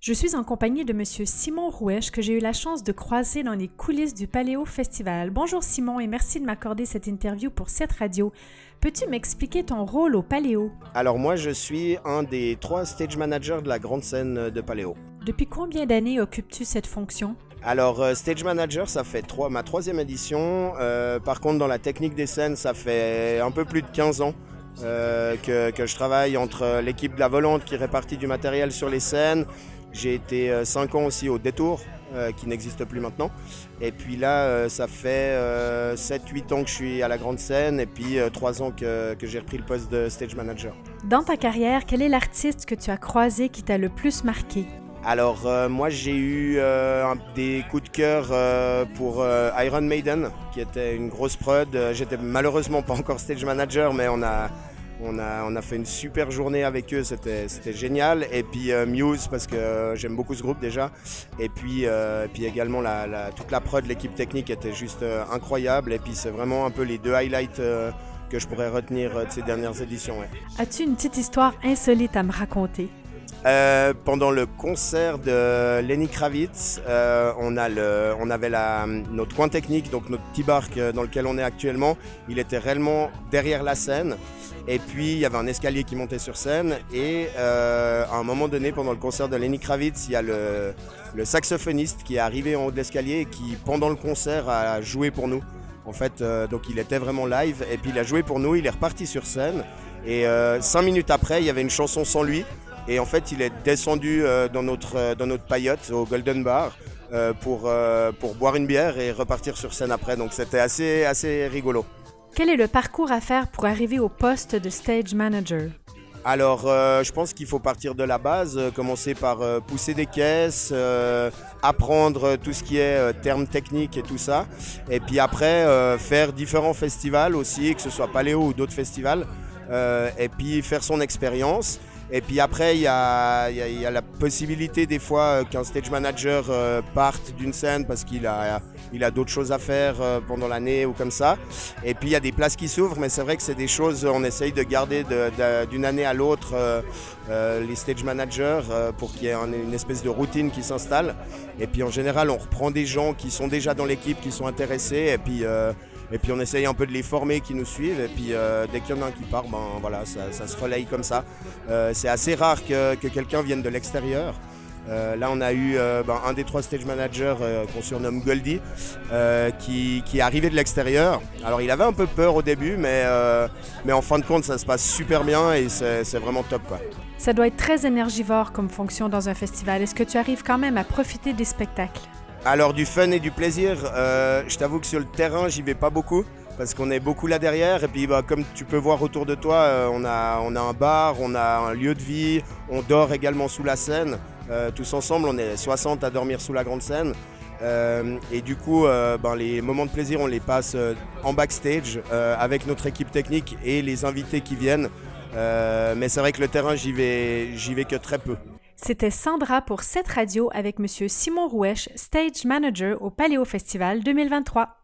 Je suis en compagnie de M. Simon Rouèche que j'ai eu la chance de croiser dans les coulisses du Paléo Festival. Bonjour Simon et merci de m'accorder cette interview pour cette radio. Peux-tu m'expliquer ton rôle au Paléo? Alors moi je suis un des trois stage managers de la grande scène de Paléo. Depuis combien d'années occupes-tu cette fonction? Alors, euh, Stage Manager, ça fait trois, ma troisième édition. Euh, par contre, dans la technique des scènes, ça fait un peu plus de 15 ans euh, que, que, je travaille entre l'équipe de la volante qui répartit du matériel sur les scènes, j'ai été 5 euh, ans aussi au Détour, euh, qui n'existe plus maintenant. Et puis là, euh, ça fait 7-8 ans que je suis à la grande scène et puis 3 ans que, que j'ai repris le poste de stage manager. Dans ta carrière, quel est l'artiste que tu as croisé qui t'a le plus marqué? Alors moi j'ai eu des coups de cœur pour Iron Maiden qui était une grosse prod. J'étais malheureusement pas encore stage manager mais on a, on a, fait une super journée avec eux, c'était génial. Et puis euh, Muse, parce que euh, j'aime beaucoup ce groupe déjà. Et puis, euh, également la, toute la prod, l'équipe technique était juste incroyable. Et puis c'est vraiment un peu les deux highlights que je pourrais retenir de ces dernières éditions. As-tu une petite histoire insolite à me raconter? Pendant le concert de Lenny Kravitz, le, on avait notre coin technique, donc notre petit barque dans lequel on est actuellement. Il était réellement derrière la scène. Et puis il y avait un escalier qui montait sur scène. Et euh, à un moment donné, pendant le concert de Lenny Kravitz, il y a le, saxophoniste qui est arrivé en haut de l'escalier et qui, pendant le concert, a joué pour nous. En fait, euh, donc il était vraiment live. Et puis il a joué pour nous, il est reparti sur scène. Et euh, cinq minutes après, il y avait une chanson sans lui. Et en fait, il est descendu dans, notre, dans notre paillote au Golden Bar. pour, pour boire une bière et repartir sur scène après. Donc c'était assez, assez rigolo. Quel est le parcours à faire pour arriver au poste de stage manager? Alors, euh, je pense qu'il faut partir de la base, euh, commencer par euh, pousser des caisses, apprendre tout ce qui est termes techniques et tout ça. Et puis après, faire différents festivals aussi, que ce soit Paléo ou d'autres festivals. et puis faire son expérience. Et puis après, il y a, la possibilité des fois euh, qu'un stage manager euh, parte d'une scène parce qu'il a, il a d'autres choses à faire euh, pendant l'année ou comme ça. Et puis il y a des places qui s'ouvrent, mais c'est vrai que c'est des choses, on essaye de garder d'une année à l'autre les stage managers pour qu'il y ait une espèce de routine qui s'installe. Et puis en général, on reprend des gens qui sont déjà dans l'équipe, qui sont intéressés. Et puis et puis on essaye un peu de les former qui nous suivent. Et puis euh, dès qu'il y en a un qui part, ben voilà, ça, se relaye comme ça. Euh, c'est assez rare que, quelqu'un vienne de l'extérieur. Euh, là, on a eu ben, un des trois stage managers qu'on surnomme Goldie, qui, est arrivé de l'extérieur. Alors, il avait un peu peur au début, mais, mais en fin de compte, ça se passe super bien et c'est vraiment top. Quoi. Ça doit être très énergivore comme fonction dans un festival. Est-ce que tu arrives quand même à profiter des spectacles? Alors du fun et du plaisir, euh, je t'avoue que sur le terrain, j'y vais pas beaucoup parce qu'on est beaucoup là derrière et puis bah, comme tu peux voir autour de toi, euh, on, a, un bar, on a un lieu de vie, on dort également sous la scène. Euh, tous ensemble, on est 60 à dormir sous la grande scène. et du coup, ben, les moments de plaisir, on les passe en backstage avec notre équipe technique et les invités qui viennent. mais c'est vrai que le terrain, j'y vais que très peu. C'était Sandra pour cette radio avec M. Simon Rouèche, Stage Manager au Paléo Festival 2023.